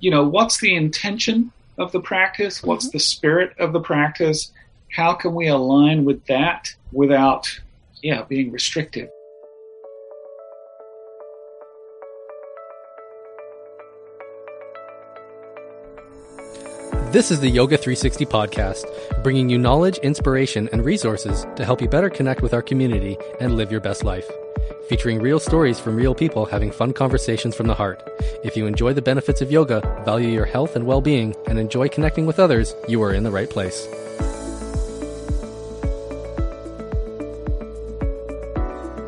you know, what's the intention of the practice? What's Mhm. the spirit of the practice? How can we align with that without, yeah, being restrictive? This is the Yoga 360 podcast, bringing you knowledge, inspiration, and resources to help you better connect with our community and live your best life. Featuring real stories from real people having fun conversations from the heart. If you enjoy the benefits of yoga, value your health and well being, and enjoy connecting with others, you are in the right place.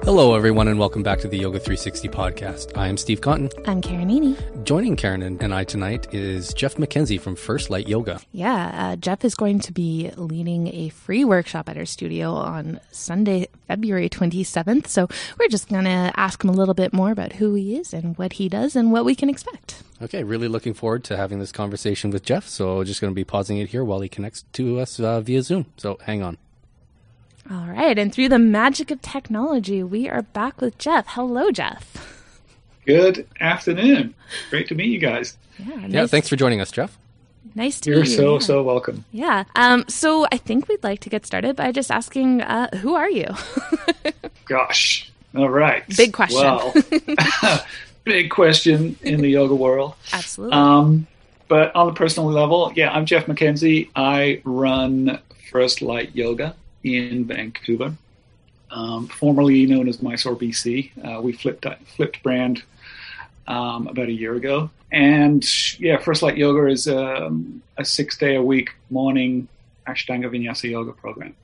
Hello, everyone, and welcome back to the Yoga 360 podcast. I am Steve Cotton. I'm Karenini. Joining Karen and and I tonight is Geoff Mackenzie from First Light Yoga. Yeah, uh, Geoff is going to be leading a free workshop at our studio on Sunday, February 27th. So we're just going to ask him a little bit more about who he is and what he does and what we can expect. Okay, really looking forward to having this conversation with Geoff. So just going to be pausing it here while he connects to us uh, via Zoom. So hang on. All right, and through the magic of technology, we are back with Geoff. Hello, Geoff. Good afternoon. Great to meet you guys. Yeah, nice, Yeah, thanks for joining us, Geoff. Nice to You're meet you. so, yeah. so welcome. Yeah. Um, so I think we'd like to get started by just asking, uh, who are you? Gosh. All right. Big question. Well, big question in the yoga world. Absolutely. Um, but on a personal level, yeah, I'm Geoff Mackenzie. I run First Light Yoga in Vancouver, um, formerly known as Mysore, BC. Uh, we flipped flipped brand um, about a year ago, and yeah, First Light Yoga is um, a six day a week morning Ashtanga Vinyasa yoga program.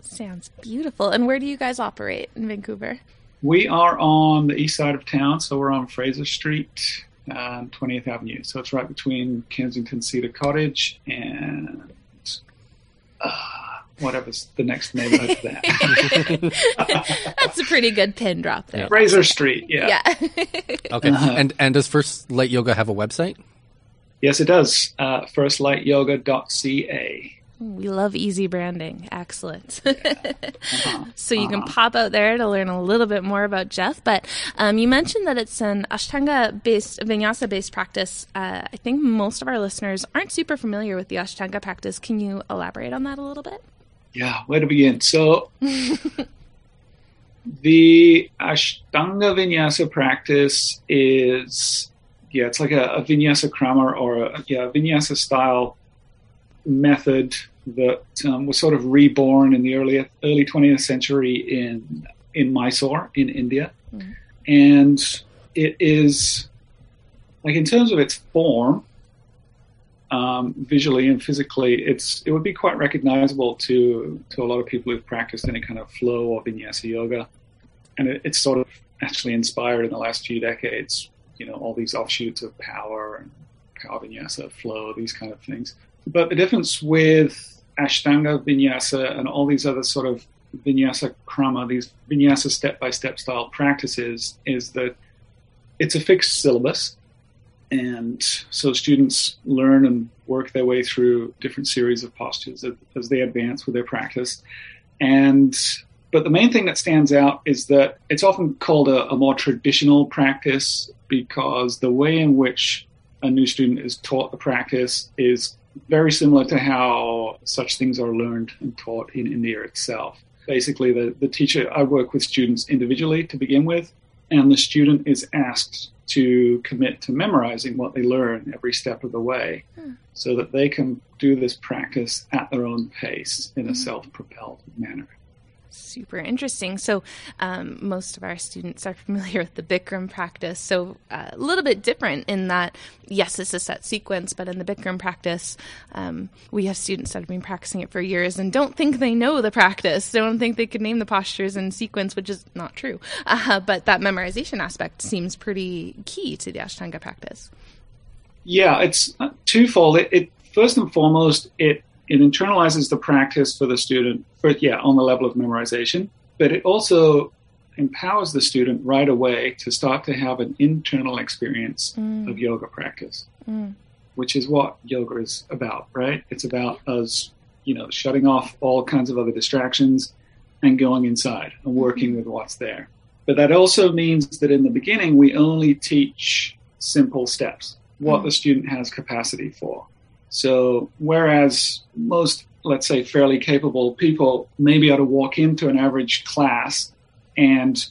Sounds beautiful. And where do you guys operate in Vancouver? We are on the east side of town, so we're on Fraser Street, uh, 20th Avenue. So it's right between Kensington Cedar Cottage and uh, whatever's the next neighborhood to that. That's a pretty good pin drop there. Fraser Street, yeah. Yeah. Okay, Uh-huh. and and does First Light Yoga have a website? Yes, it does. Uh, firstlightyoga.ca. we love easy branding. Excellent. Uh-huh. so you can Uh-huh. pop out there to learn a little bit more about Geoff. But um, you mentioned that it's an Ashtanga based, Vinyasa based practice. Uh, I think most of our listeners aren't super familiar with the Ashtanga practice. Can you elaborate on that a little bit? Yeah, where to begin? So, the Ashtanga Vinyasa practice is, yeah, it's like a, a Vinyasa krama or a, yeah, a Vinyasa style method that um, was sort of reborn in the early early 20th century in in Mysore in India, Mhm. and it is like in terms of its form, um, visually and physically, it's it would be quite recognizable to to a lot of people who've practiced any kind of flow or vinyasa yoga, and it, it's sort of actually inspired in the last few decades. You know, all these offshoots of power and power vinyasa, flow, these kind of things. But the difference with Ashtanga vinyasa and all these other sort of vinyasa krama, these vinyasa step by step style practices, is that it's a fixed syllabus and so students learn and work their way through different series of postures as, they advance with their practice and but the main thing that stands out is that it's often called a, a more traditional practice because the way in which a new student is taught the practice is very similar to how such things are learned and taught in India itself. Basically, the, the teacher, I work with students individually to begin with, and the student is asked to commit to memorizing what they learn every step of the way Hmm. so that they can do this practice at their own pace in a Mhm. self propelled manner. Super interesting. So, um, most of our students are familiar with the Bikram practice. So, uh, a little bit different in that, yes, it's a set sequence, but in the Bikram practice, um, we have students that have been practicing it for years and don't think they know the practice. They don't think they could name the postures in sequence, which is not true. Uh, but that memorization aspect seems pretty key to the Ashtanga practice. Yeah, it's uh, twofold. It, it first and foremost, it it internalizes the practice for the student. For yeah, on the level of memorization, but it also empowers the student right away to start to have an internal experience Mm. of yoga practice, Mm. which is what yoga is about, right? It's about us, you know, shutting off all kinds of other distractions and going inside and working with what's there. But that also means that in the beginning, we only teach simple steps. what Mm. the student has capacity for. So, whereas most, let's say, fairly capable people may be able to walk into an average class and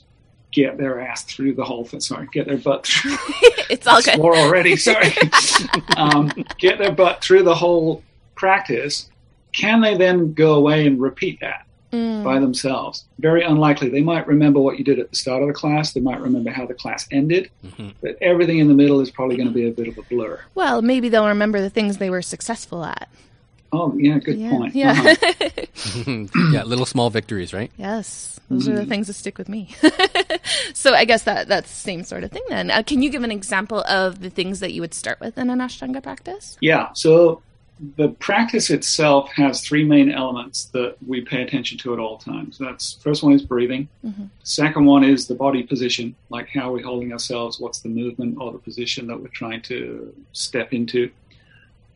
get their ass through the whole thing, sorry, get their butt through it's all good. swore already, sorry, um, get their butt through the whole practice, can they then go away and repeat that? Mm. by themselves. Very unlikely. They might remember what you did at the start of the class. They might remember how the class ended, Mhm. but everything in the middle is probably going to be a bit of a blur. Well, maybe they'll remember the things they were successful at. Oh, yeah, good yeah. point. Yeah. Uh-huh. yeah, little small victories, right? yes, those are the Mm. things that stick with me. so I guess that that's the same sort of thing. Then, uh, can you give an example of the things that you would start with in an Ashtanga practice? Yeah, so the practice itself has three main elements that we pay attention to at all times. That's first one is breathing. Mhm. Second one is the body position, like how we're holding ourselves, what's the movement or the position that we're trying to step into.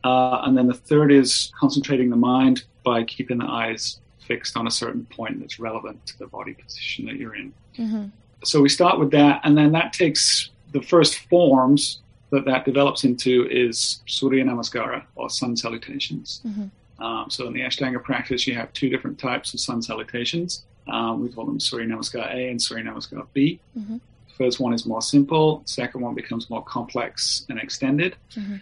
Uh, and then the third is concentrating the mind by keeping the eyes fixed on a certain point that's relevant to the body position that you're in. Mm-hmm. So we start with that, and then that takes the first forms that that develops into is Surya Namaskara or sun salutations. Mhm. Um, so in the Ashtanga practice, you have two different types of sun salutations. Um, we call them Surya Namaskar A and Surya Namaskar B. Mhm. First one is more simple. Second one becomes more complex and extended. Mhm.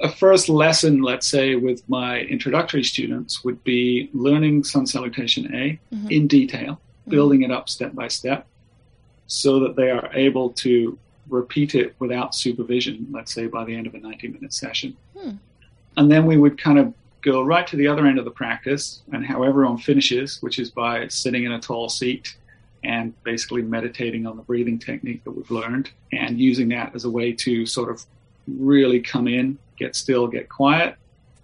A first lesson, let's say, with my introductory students would be learning sun salutation A Mhm. in detail, building it up step by step, so that they are able to repeat it without supervision, let's say by the end of a 90 minute session. Hmm. And then we would kind of go right to the other end of the practice and how everyone finishes, which is by sitting in a tall seat and basically meditating on the breathing technique that we've learned and using that as a way to sort of really come in, get still, get quiet,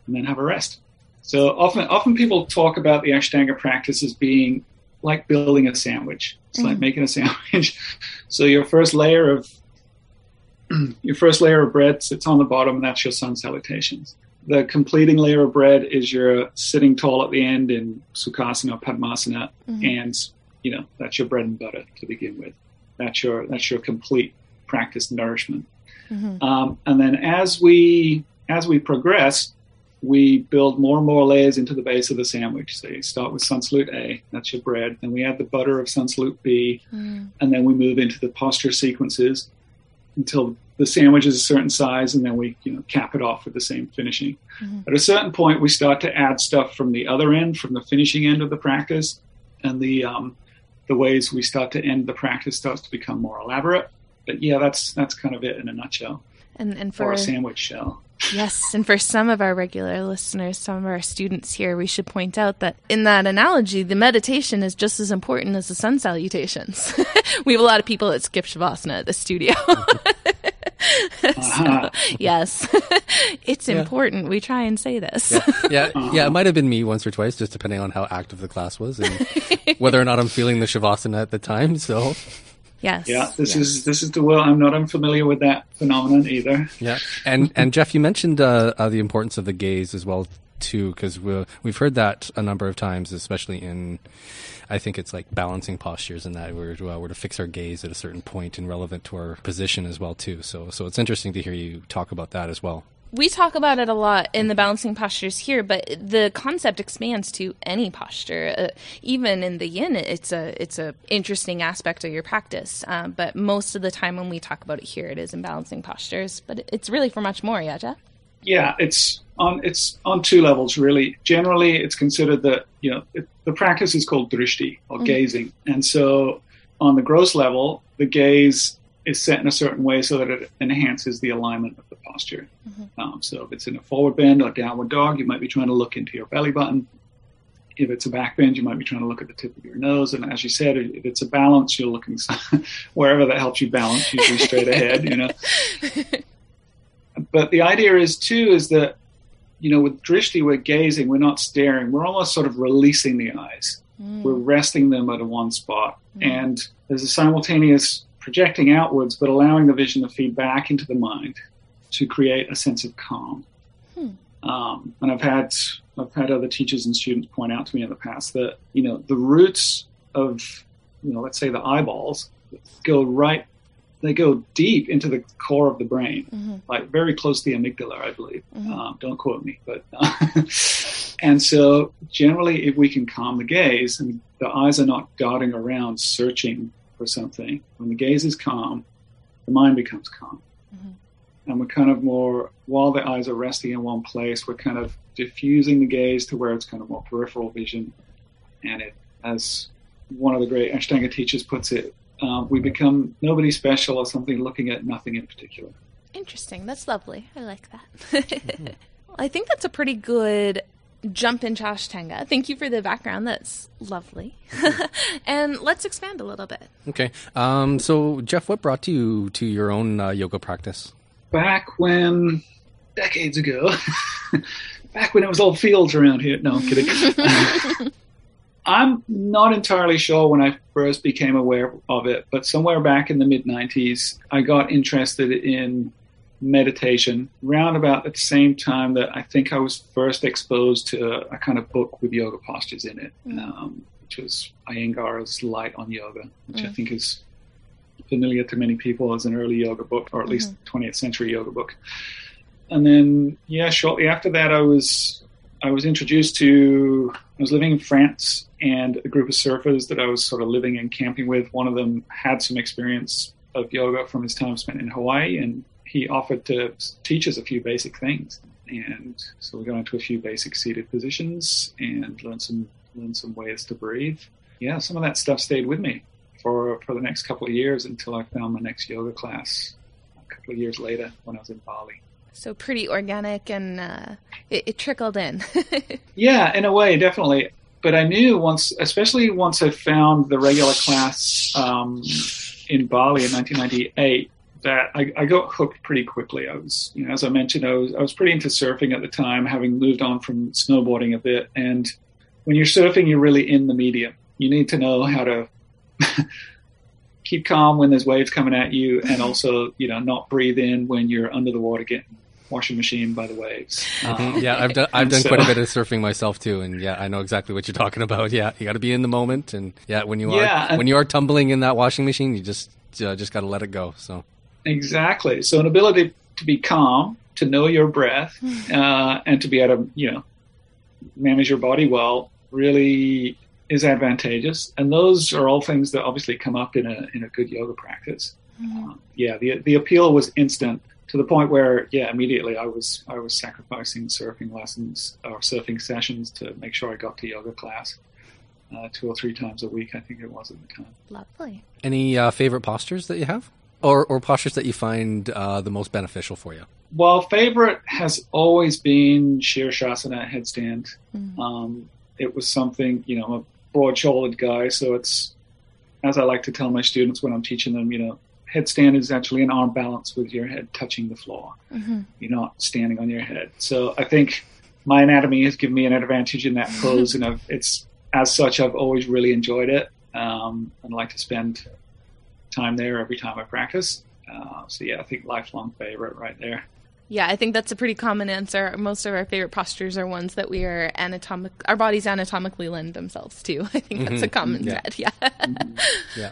and then have a rest. So often, often people talk about the Ashtanga practice as being like building a sandwich. It's like Mhm. making a sandwich. So your first layer of your first layer of bread sits on the bottom, and that's your sun salutations. The completing layer of bread is your sitting tall at the end in Sukhasana or Padmasana, Mhm. and you know that's your bread and butter to begin with. That's your that's your complete practice nourishment. Mhm. Um, and then as we as we progress, we build more and more layers into the base of the sandwich. So you start with sun salute A, that's your bread. Then we add the butter of sun salute B, Mm. and then we move into the posture sequences until the sandwich is a certain size, and then we you know cap it off with the same finishing. Mhm. At a certain point, we start to add stuff from the other end, from the finishing end of the practice, and the um, the ways we start to end the practice starts to become more elaborate. But yeah, that's that's kind of it in a nutshell, And and or for a sandwich shell. Yes, and for some of our regular listeners, some of our students here, we should point out that in that analogy, the meditation is just as important as the sun salutations. we have a lot of people that skip Shavasana at the studio. Uh-huh. so, yes, it's Yeah. important. We try and say this. Yeah, yeah, Uh-huh. yeah. It might have been me once or twice, just depending on how active the class was and whether or not I'm feeling the shavasana at the time. So, yes. Yeah, this yes. is this is the well. I'm not unfamiliar with that phenomenon either. yeah. And and Geoff, you mentioned uh, uh, the importance of the gaze as well too, because we we've heard that a number of times, especially in. I think it's like balancing postures and that we're, uh, we're to fix our gaze at a certain point and relevant to our position as well too. So so it's interesting to hear you talk about that as well. We talk about it a lot in the balancing postures here, but the concept expands to any posture. Uh, even in the yin, it's a it's a interesting aspect of your practice. Um, but most of the time when we talk about it here, it is in balancing postures. But it's really for much more, yeah, Geoff. Yeah, it's on it's on two levels really. Generally, it's considered that you know it, the practice is called drishti or Mhm. gazing, and so on the gross level, the gaze is set in a certain way so that it enhances the alignment of the posture. Mhm. Um, so if it's in a forward bend or downward dog, you might be trying to look into your belly button. If it's a back bend, you might be trying to look at the tip of your nose. And as you said, if it's a balance, you're looking wherever that helps you balance, usually straight ahead, you know. But the idea is too is that you know with drishti we're gazing, we're not staring, we're almost sort of releasing the eyes. Mm. We're resting them at a one spot, Mm. and there's a simultaneous projecting outwards, but allowing the vision to feed back into the mind to create a sense of calm. Hmm. Um, and I've had I've had other teachers and students point out to me in the past that you know the roots of you know let's say the eyeballs go right they go deep into the core of the brain, mm-hmm. like very close to the amygdala, I believe. Mm-hmm. Um, don't quote me, but uh, and so generally, if we can calm the gaze and the eyes are not darting around searching for something, when the gaze is calm, the mind becomes calm, mm-hmm. and we're kind of more while the eyes are resting in one place, we're kind of diffusing the gaze to where it's kind of more peripheral vision, and it as one of the great Ashtanga teachers puts it, uh, we become nobody special or something looking at nothing in particular. Interesting. That's lovely. I like that. mm-hmm. I think that's a pretty good jump into Ashtanga. Thank you for the background. That's lovely. and let's expand a little bit. Okay. Um, so, Geoff, what brought you to your own uh, yoga practice? Back when, decades ago, back when it was all fields around here. No, I'm kidding. I'm not entirely sure when I first became aware of it, but somewhere back in the mid 90s, I got interested in meditation round about at the same time that I think I was first exposed to a, a kind of book with yoga postures in it, mm. um, which was Iyengar's Light on Yoga, which mm. I think is familiar to many people as an early yoga book, or at mm-hmm. least 20th century yoga book. And then, yeah, shortly after that, I was I was introduced to, I was living in France and a group of surfers that I was sort of living and camping with. One of them had some experience of yoga from his time spent in Hawaii and he offered to teach us a few basic things. And so we got into a few basic seated positions and learned some, learned some ways to breathe. Yeah, some of that stuff stayed with me for, for the next couple of years until I found my next yoga class a couple of years later when I was in Bali. So pretty organic, and uh, it, it, trickled in. yeah, in a way, definitely. But I knew once, especially once I found the regular class um, in Bali in 1998, that I, I, got hooked pretty quickly. I was, you know, as I mentioned, I was I was pretty into surfing at the time, having moved on from snowboarding a bit. And when you're surfing, you're really in the medium. You need to know how to keep calm when there's waves coming at you, and also, you know, not breathe in when you're under the water getting washing machine by the waves. Mm-hmm. Um, yeah, I've done I've done so, quite a bit of surfing myself too, and yeah, I know exactly what you're talking about. Yeah, you got to be in the moment, and yeah, when you yeah, are when you are tumbling in that washing machine, you just uh, just got to let it go. So exactly. So an ability to be calm, to know your breath, uh, and to be able to you know manage your body well really is advantageous. And those are all things that obviously come up in a in a good yoga practice. Mm-hmm. Uh, yeah, the the appeal was instant to the point where, yeah, immediately I was I was sacrificing surfing lessons or surfing sessions to make sure I got to yoga class. Uh, two or three times a week, I think it was at the time. Lovely. Any uh, favorite postures that you have, or or postures that you find uh, the most beneficial for you? Well, favorite has always been Shirshasana headstand. Mm. Um, it was something, you know, I'm a broad-shouldered guy, so it's as I like to tell my students when I'm teaching them, you know, headstand is actually an arm balance with your head touching the floor. Mm-hmm. You're not standing on your head. So I think my anatomy has given me an advantage in that pose, and I've, it's as such I've always really enjoyed it, um, and like to spend time there every time I practice. Uh, so yeah, I think lifelong favorite right there. Yeah, I think that's a pretty common answer. Most of our favorite postures are ones that we are anatomic, our bodies anatomically lend themselves to. I think that's mm-hmm. a common yeah. thread. Yeah. Mm-hmm. yeah.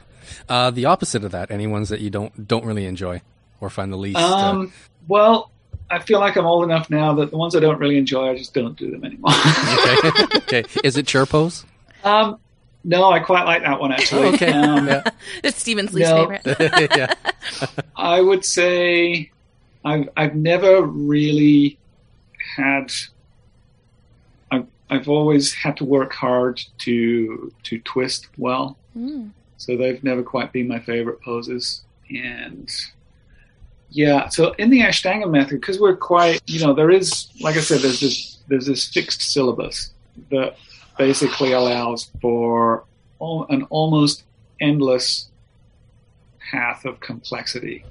Uh, the opposite of that, any ones that you don't don't really enjoy or find the least. Um, uh... Well, I feel like I'm old enough now that the ones I don't really enjoy, I just don't do them anymore. okay. okay. Is it chair pose? Um, no, I quite like that one actually. Oh, okay. Um, yeah. It's Steven's least no, favorite. yeah. I would say I've I've never really had. I've I've always had to work hard to to twist well, mm. so they've never quite been my favorite poses. And yeah, so in the Ashtanga method, because we're quite, you know, there is, like I said, there's this there's this fixed syllabus that basically allows for an almost endless path of complexity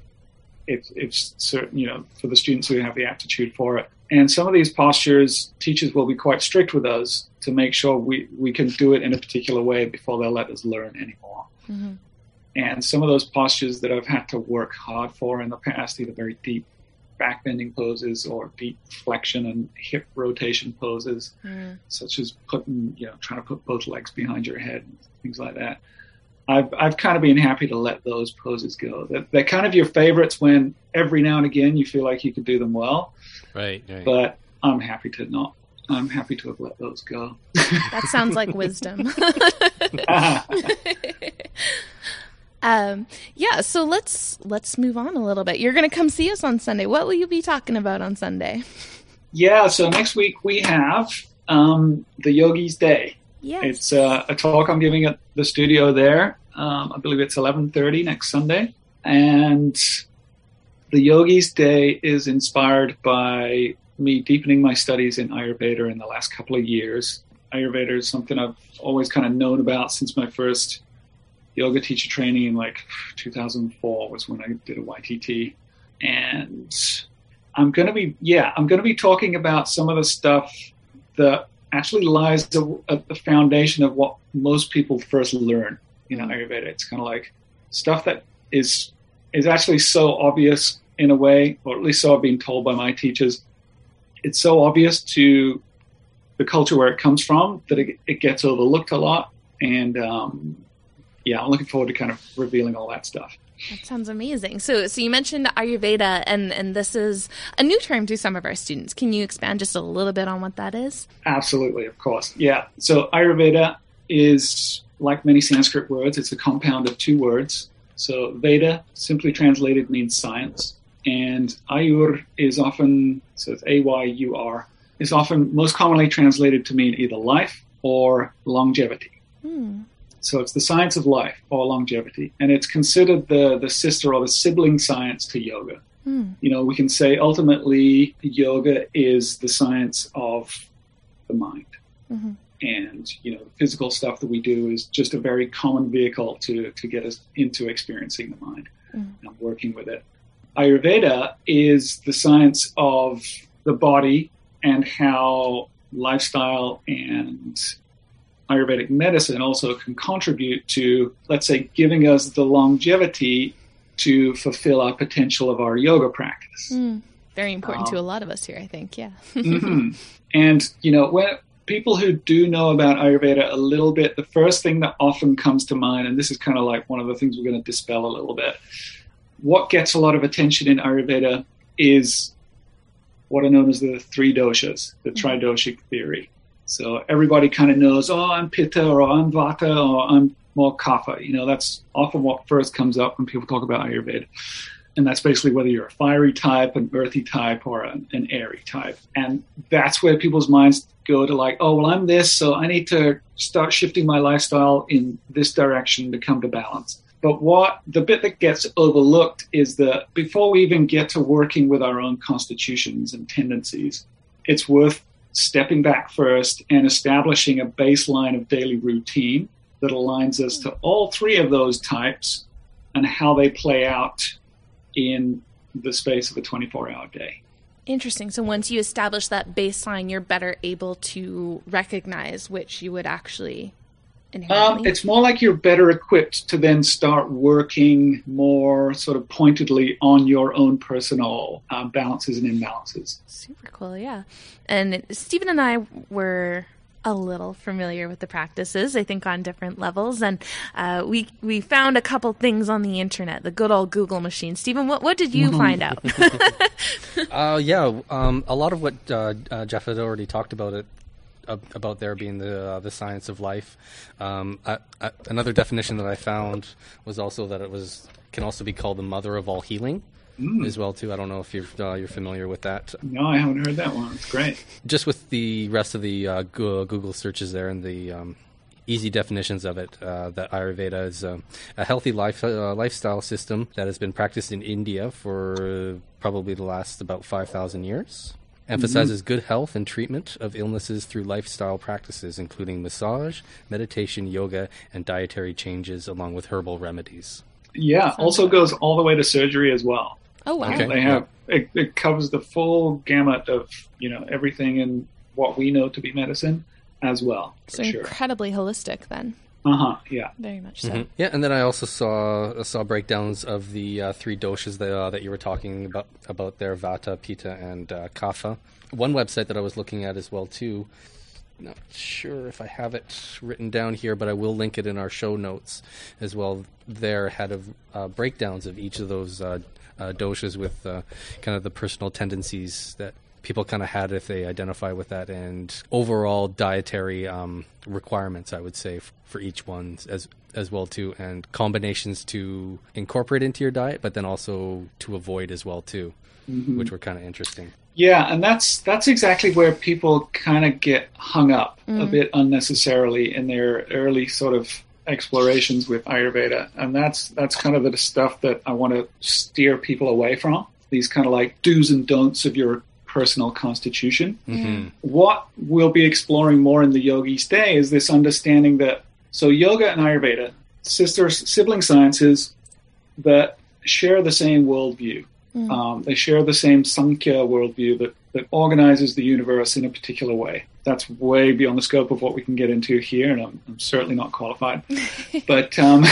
if, if certain, you know, for the students who have the aptitude for it. And some of these postures, teachers will be quite strict with us to make sure we, we can do it in a particular way before they'll let us learn anymore. Mm-hmm. And some of those postures that I've had to work hard for in the past, either very deep back bending poses or deep flexion and hip rotation poses, mm. such as putting, you know, trying to put both legs behind your head, things like that. I've I've kind of been happy to let those poses go. They're, they're kind of your favorites when every now and again you feel like you could do them well. Right. right. But I'm happy to not. I'm happy to have let those go. That sounds like wisdom. um, yeah, so let's let's move on a little bit. You're going to come see us on Sunday. What will you be talking about on Sunday? Yeah, so next week we have um, the Yogi's Day. Yes. It's uh, a talk I'm giving at the studio there. Um, I believe it's 11:30 next Sunday, and the Yogi's Day is inspired by me deepening my studies in Ayurveda in the last couple of years. Ayurveda is something I've always kind of known about since my first yoga teacher training in like 2004 was when I did a YTT, and I'm going to be yeah I'm going to be talking about some of the stuff that actually lies at the foundation of what most people first learn in Ayurveda. It's kind of like stuff that is is actually so obvious in a way, or at least so I've been told by my teachers. It's so obvious to the culture where it comes from that it, it gets overlooked a lot. And um, yeah, I'm looking forward to kind of revealing all that stuff. That sounds amazing. So, so you mentioned Ayurveda, and and this is a new term to some of our students. Can you expand just a little bit on what that is? Absolutely, of course. Yeah. So Ayurveda is like many Sanskrit words. It's a compound of two words. So Veda, simply translated, means science, and Ayur is often so it's A Y U R is often most commonly translated to mean either life or longevity. Hmm. So it's the science of life or longevity, and it's considered the the sister or the sibling science to yoga. Hmm. You know, we can say ultimately yoga is the science of the mind, Mhm. and you know, the physical stuff that we do is just a very common vehicle to to get us into experiencing the mind Mhm. and working with it. Ayurveda is the science of the body and how lifestyle and Ayurvedic medicine also can contribute to, let's say, giving us the longevity to fulfill our potential of our yoga practice. Hmm. Very important to Um, a lot of us here, I think. Yeah. hmm And you know, when people who do know about Ayurveda a little bit, the first thing that often comes to mind, and this is kind of like one of the things we're going to dispel a little bit. What gets a lot of attention in Ayurveda is what are known as the three doshas, the tridoshic theory. So everybody kind of knows, oh, I'm Pitta or oh, I'm Vata or I'm more Kapha. You know, that's often what first comes up when people talk about Ayurveda. And that's basically whether you're a fiery type, an earthy type, or an, an airy type. And that's where people's minds go to like, oh, well, I'm this, so I need to start shifting my lifestyle in this direction to come to balance. But what the bit that gets overlooked is that before we even get to working with our own constitutions and tendencies, it's worth stepping back first and establishing a baseline of daily routine that aligns us to all three of those types and how they play out in the space of a 24 hour day. Interesting. So once you establish that baseline, you're better able to recognize which you would actually Um, it's more like you're better equipped to then start working more sort of pointedly on your own personal uh, balances and imbalances. Super cool, yeah. And Steven and I were a little familiar with the practices, I think, on different levels, and uh, we we found a couple things on the internet, the good old Google machine. Steven, what what did you find out? Uh, yeah, um, a lot of what uh, uh, Geoff had already talked about it about there being the uh, the science of life. Um, I, I, another definition that I found was also that it was can also be called the mother of all healing as well too. I don't know if you're uh, you're familiar with that. No, I haven't heard that one. It's great. Just with the rest of the uh, Google searches there and the um, easy definitions of it, uh, that Ayurveda is um, a healthy life uh, lifestyle system that has been practiced in India for probably the last about five thousand years. Mm-hmm. Emphasizes good health and treatment of illnesses through lifestyle practices, including massage, meditation, yoga, and dietary changes, along with herbal remedies. Yeah, also goes all the way to surgery as well. oh wow! Okay. They have it, it covers the full gamut of you know everything in what we know to be medicine as well. So sure. incredibly holistic, then. Uh huh. Yeah. Very much so. Mhm. Yeah, and then I also saw saw breakdowns of the uh, three doshas that, uh, that you were talking about about there, Vata, Pitta, and uh, Kapha. One website that I was looking at as well too not sure if I have it written down here, but I will link it in our show notes as well. There had of uh, breakdowns of each of those uh, uh, doshas with uh, kind of the personal tendencies that people kind of had if they identify with that, and overall dietary um, requirements. I would say f- for each one as as well too, and combinations to incorporate into your diet, but then also to avoid as well too, mm-hmm. which were kind of interesting. Yeah, and that's that's exactly where people kind of get hung up mm. a bit unnecessarily in their early sort of explorations with Ayurveda, and that's that's kind of the stuff that I want to steer people away from. These kind of like do's and don'ts of your personal constitution. Mm-hmm. What we'll be exploring more in the Yogi's Day is this understanding that so yoga and Ayurveda, sisters, sibling sciences that share the same worldview. Mm. Um, they share the same Sankhya worldview that, that organizes the universe in a particular way. That's way beyond the scope of what we can get into here, and I'm, I'm certainly not qualified. but um,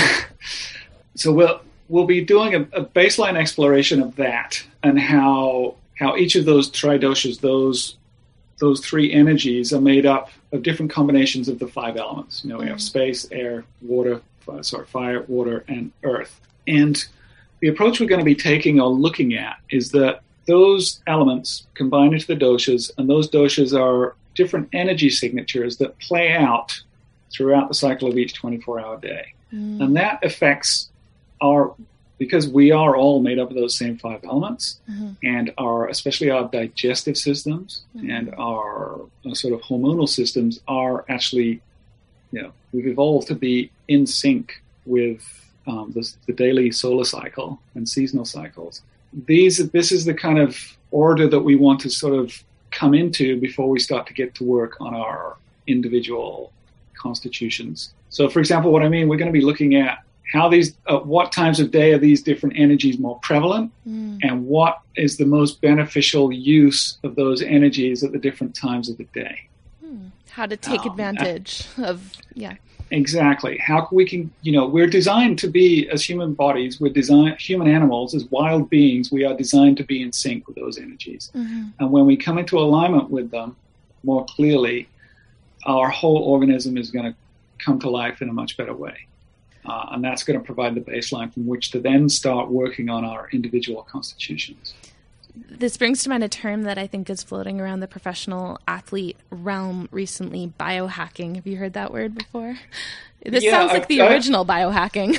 so we'll we'll be doing a, a, baseline exploration of that and how how each of those tridoshas, those those three energies, are made up of different combinations of the five elements. You know, we have mm. space, air, water, sorry, fire, water, and earth. And the approach we're going to be taking or looking at is that those elements combine into the doshas, and those doshas are different energy signatures that play out throughout the cycle of each 24 hour day. Mm. And that affects our, because we are all made up of those same five elements, mm-hmm. and our, especially our digestive systems mm-hmm. and our uh, sort of hormonal systems are actually, you know, we've evolved to be in sync with um, the, the, daily solar cycle and seasonal cycles. These, this is the kind of order that we want to sort of come into before we start to get to work on our individual constitutions. So, for example, what I mean, we're going to be looking at how these, uh, what times of day are these different energies more prevalent, mm. and what is the most beneficial use of those energies at the different times of the day. Hmm. How to take um, advantage of, yeah. Exactly. How we can, you know, we're designed to be as human bodies, we're designed, human animals, as wild beings, we are designed to be in sync with those energies. Mm-hmm. And when we come into alignment with them more clearly, our whole organism is going to come to life in a much better way. Uh, and that's going to provide the baseline from which to then start working on our individual constitutions this brings to mind a term that I think is floating around the professional athlete realm recently biohacking. Have you heard that word before? This yeah, sounds like I've, the original I've, biohacking.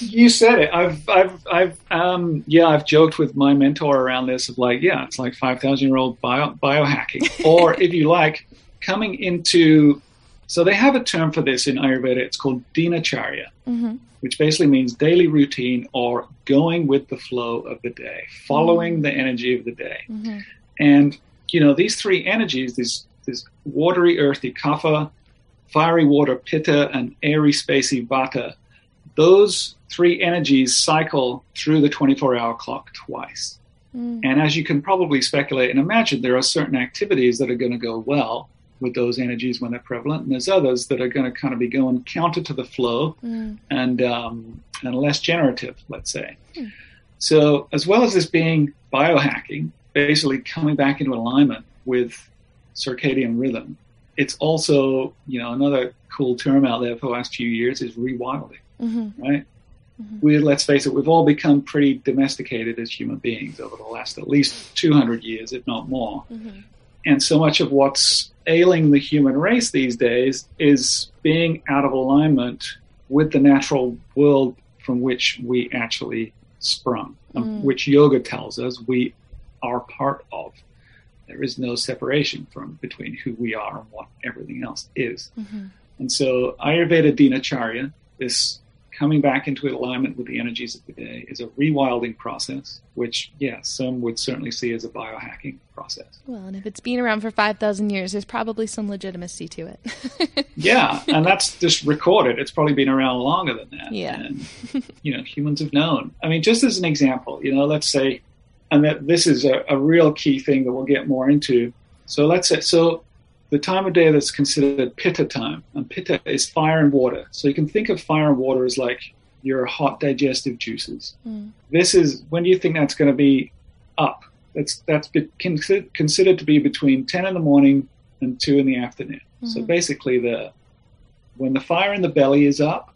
you said it. I've, I've, I've, um, yeah, I've joked with my mentor around this of like, yeah, it's like 5,000 year old bio, biohacking. or if you like, coming into, so they have a term for this in Ayurveda. It's called dinacharya. Mm-hmm which basically means daily routine or going with the flow of the day, following mm-hmm. the energy of the day. Mm-hmm. And, you know, these three energies, this, this watery, earthy kapha, fiery water pitta, and airy, spacey vata, those three energies cycle through the 24 hour clock twice. Mm. And as you can probably speculate and imagine, there are certain activities that are going to go well with those energies when they're prevalent, and there's others that are going to kind of be going counter to the flow mm. and um, and less generative, let's say. Mm. So, as well as this being biohacking, basically coming back into alignment with circadian rhythm, it's also you know another cool term out there for the last few years is rewilding, mm-hmm. right? Mm-hmm. We let's face it, we've all become pretty domesticated as human beings over the last at least 200 years, if not more. Mm-hmm. And so much of what's ailing the human race these days is being out of alignment with the natural world from which we actually sprung, mm. which yoga tells us we are part of. There is no separation from between who we are and what everything else is. Mm-hmm. And so Ayurveda Dinacharya, this coming back into alignment with the energies of the day is a rewilding process, which, yes, some would certainly see as a biohacking process. Well, and if it's been around for 5,000 years, there's probably some legitimacy to it. yeah, and that's just recorded. It's probably been around longer than that. Yeah. And, you know, humans have known. I mean, just as an example, you know, let's say, and that this is a, a real key thing that we'll get more into. So let's say, so the time of day that's considered pitta time. And pitta is fire and water. So you can think of fire and water as like your hot digestive juices. Mm. This is when do you think that's going to be up? That's that's considered to be between 10 in the morning and 2 in the afternoon. So basically, the when the fire in the belly is up,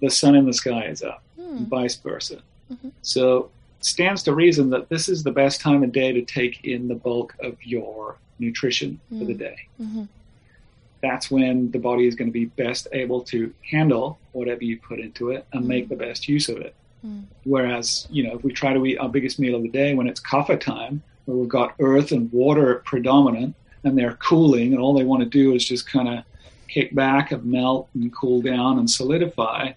the sun in the sky is up, Hmm. and vice versa. Mhm. So stands to reason that this is the best time of day to take in the bulk of your nutrition for the Mm. day. Mhm. That's when the body is going to be best able to handle whatever you put into it and make the best use of it. Mm. Whereas, you know, if we try to eat our biggest meal of the day when it's kapha time, where we've got earth and water predominant and they're cooling and all they want to do is just kind of kick back and melt and cool down and solidify,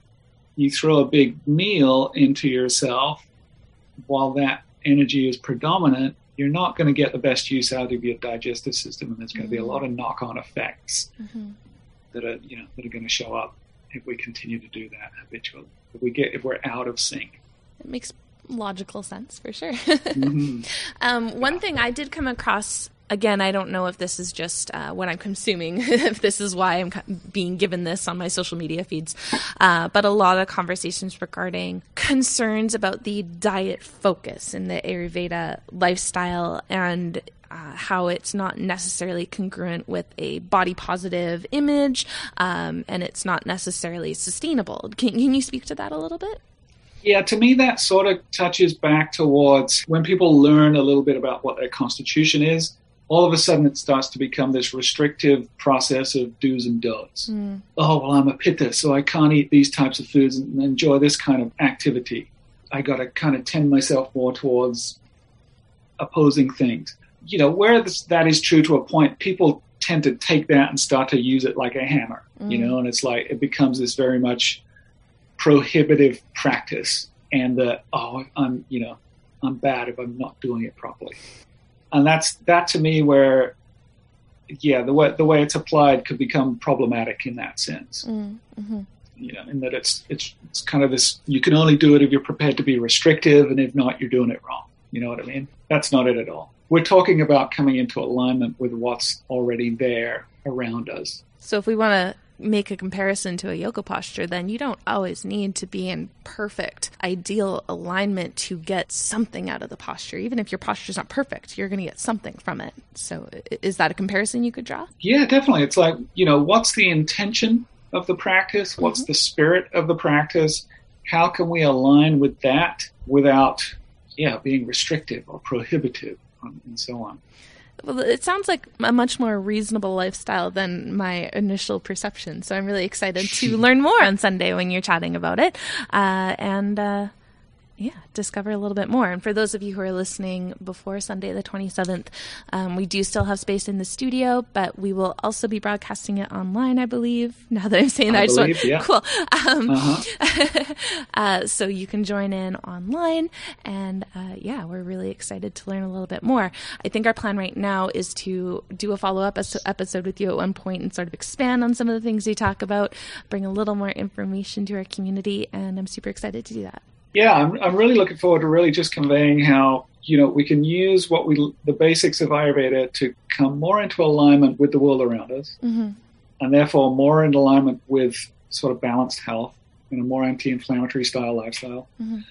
you throw a big meal into yourself while that energy is predominant, you're not going to get the best use out of your digestive system, and there's going to be a lot of knock-on effects Mhm. that are, you know, that are going to show up if we continue to do that habitually. If we get if we're out of sync. It makes logical sense for sure. Mhm. Um, one thing I did come across again, I don't know if this is just uh, what I'm consuming, if this is why I'm being given this on my social media feeds, uh, but a lot of conversations regarding concerns about the diet focus in the Ayurveda lifestyle and. Uh, how it's not necessarily congruent with a body positive image, um, and it's not necessarily sustainable. Can, can you speak to that a little bit? Yeah, to me, that sort of touches back towards when people learn a little bit about what their constitution is. All of a sudden, it starts to become this restrictive process of do's and don'ts. Oh, well, I'm a pitta, so I can't eat these types of foods and enjoy this kind of activity. I got to kind of tend myself more towards opposing things. You know, where this, that is true to a point, people tend to take that and start to use it like a hammer, you Mm. know, and it's like it becomes this very much prohibitive practice and that oh i'm you know i'm bad if i'm not doing it properly and that's that to me where yeah the way the way it's applied could become problematic in that sense. Mm-hmm. you know in that it's it's it's kind of this you can only do it if you're prepared to be restrictive and if not you're doing it wrong. You know what i mean? That's not it at all. We're talking about coming into alignment with what's already there around us. So if we want to make a comparison to a yoga posture, then you don't always need to be in perfect, ideal alignment to get something out of the posture. Even if your posture is not perfect, you're going to get something from it. So is that a comparison you could draw? Yeah, definitely. It's like, you know, what's the intention of the practice? What's the spirit of the practice? How can we align with that without, yeah, being restrictive or prohibitive um, and so on? Well, it sounds like a much more reasonable lifestyle than my initial perception. So I'm really excited to learn more on Sunday when you're chatting about it. Uh, and uh, yeah, discover a little bit more. And for those of you who are listening before Sunday, the 27th, um, we do still have space in the studio, but we will also be broadcasting it online, I believe. Now that I'm saying that, I I believe, want, yeah. cool. Um, Uh-huh. uh, so you can join in online. And uh, yeah, we're really excited to learn a little bit more. I think our plan right now is to do a follow up episode with you at one point and sort of expand on some of the things you talk about, bring a little more information to our community. And I'm super excited to do that. Yeah, I'm, I'm really looking forward to really just conveying how, you know, we can use what we, the basics of Ayurveda to come more into alignment with the world around us Mm-hmm. and therefore more in alignment with sort of balanced health and a more anti-inflammatory style lifestyle. Mhm.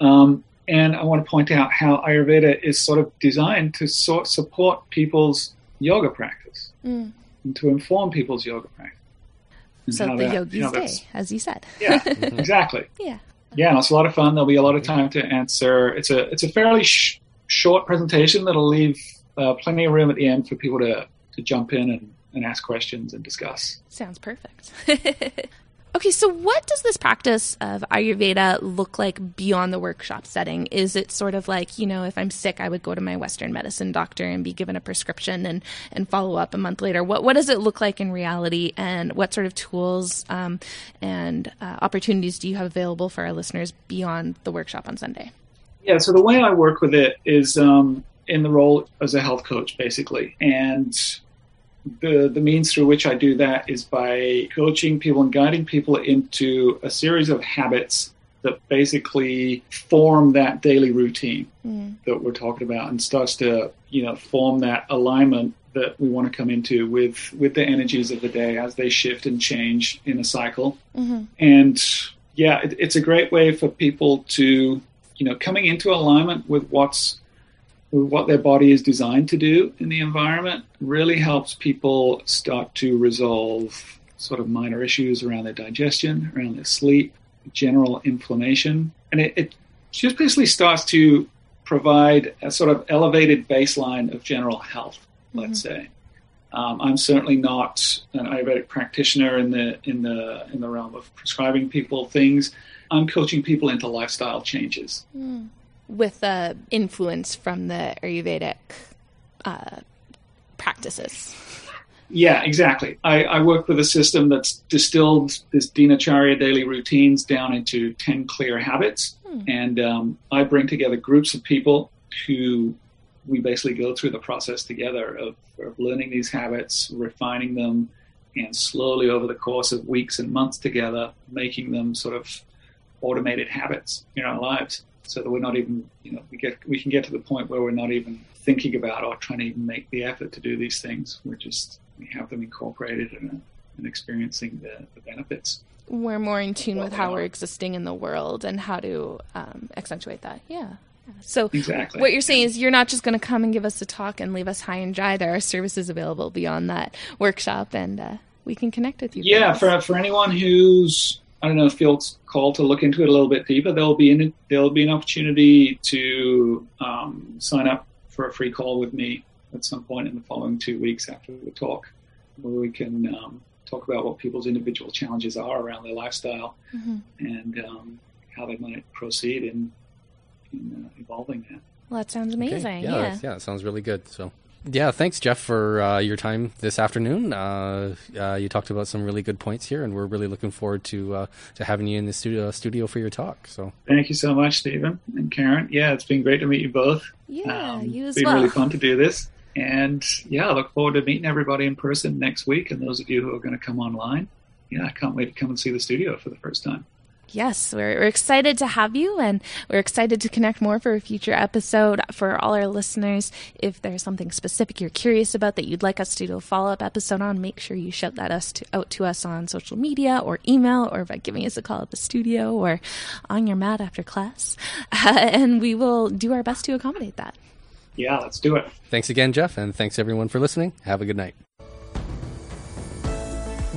Um, and I want to point out how Ayurveda is sort of designed to sort support people's yoga practice Mm. and to inform people's yoga practice. So the that- yogi's day, as you said. Yeah, exactly. Yeah. Yeah, and it's a lot of fun. There'll be a lot of time to answer. It's a it's a fairly sh- short presentation that'll leave uh, plenty of room at the end for people to, to jump in and, and ask questions and discuss. Sounds perfect. okay, so what does this practice of Ayurveda look like beyond the workshop setting? Is it sort of like, you know, if I'm sick, I would go to my Western medicine doctor and be given a prescription and, and follow up a month later? What, what does it look like in reality, and what sort of tools um, and uh, opportunities do you have available for our listeners beyond the workshop on Sunday? Yeah, so the way I work with it is um, in the role as a health coach, basically. And the, the means through which I do that is by coaching people and guiding people into a series of habits that basically form that daily routine that we're talking about and starts to, you know, form that alignment that we want to come into with, with the energies of the day as they shift and change in a cycle. Mm-hmm. And yeah, it, it's a great way for people to, you know, coming into alignment with what's what their body is designed to do in the environment really helps people start to resolve sort of minor issues around their digestion, around their sleep, general inflammation. And it, it just basically starts to provide a sort of elevated baseline of general health, let's mm-hmm. say. Um, I'm certainly not an Ayurvedic practitioner in the in the in the realm of prescribing people things. I'm coaching people into lifestyle changes. Mm. With uh, influence from the Ayurvedic uh, practices. Yeah, exactly. I, I, work with a system that's distilled this dinacharya daily routines down into 10 clear habits. Hmm. And um, I bring together groups of people who we basically go through the process together of, of learning these habits, refining them, and slowly over the course of weeks and months together, making them sort of automated habits in our lives so that we're not even, you know, we get we can get to the point where we're not even thinking about or trying to even make the effort to do these things. We're just we have them incorporated and, and experiencing the, the, benefits. We're more in tune with how we're existing in the world and how to um, accentuate that. Yeah. So exactly. what you're saying is you're not just going to come and give us a talk and leave us high and dry. There are services available beyond that workshop, and uh, we can connect with you. Yeah, for for anyone who's I don't know, feels called to look into it a little bit deeper, there'll be an, there'll be an opportunity to um, sign up for a free call with me at some point in the following two weeks after the talk, where we can um, talk about what people's individual challenges are around their lifestyle mm-hmm. and um, how they might proceed in, in uh, evolving that. Well, that sounds amazing. Okay. Yeah, yeah, yeah, it sounds really good. So yeah, thanks, Geoff, for uh, your time this afternoon. Uh, uh, you talked about some really good points here, and we're really looking forward to uh, to having you in the studio studio for your talk. So, thank you so much, Steven and Karen. Yeah, it's been great to meet you both. Yeah, um, you as it's been well. really fun to do this, and yeah, I look forward to meeting everybody in person next week. And those of you who are going to come online, yeah, I can't wait to come and see the studio for the first time. Yes, we're, we're, excited to have you, and we're excited to connect more for a future episode. For all our listeners, if there's something specific you're curious about that you'd like us to do a follow up episode on, make sure you shout that us to, out to us on social media or email or by giving us a call at the studio or on your mat after class, uh, and we will do our best to accommodate that. Yeah, let's do it. Thanks again, Geoff, and thanks everyone for listening. Have a good night.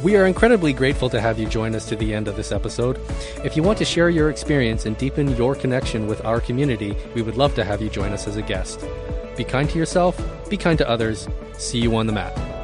We are incredibly grateful to have you join us to the end of this episode. If you want to share your experience and deepen your connection with our community, we would love to have you join us as a guest. Be kind to yourself, be kind to others. See you on the mat.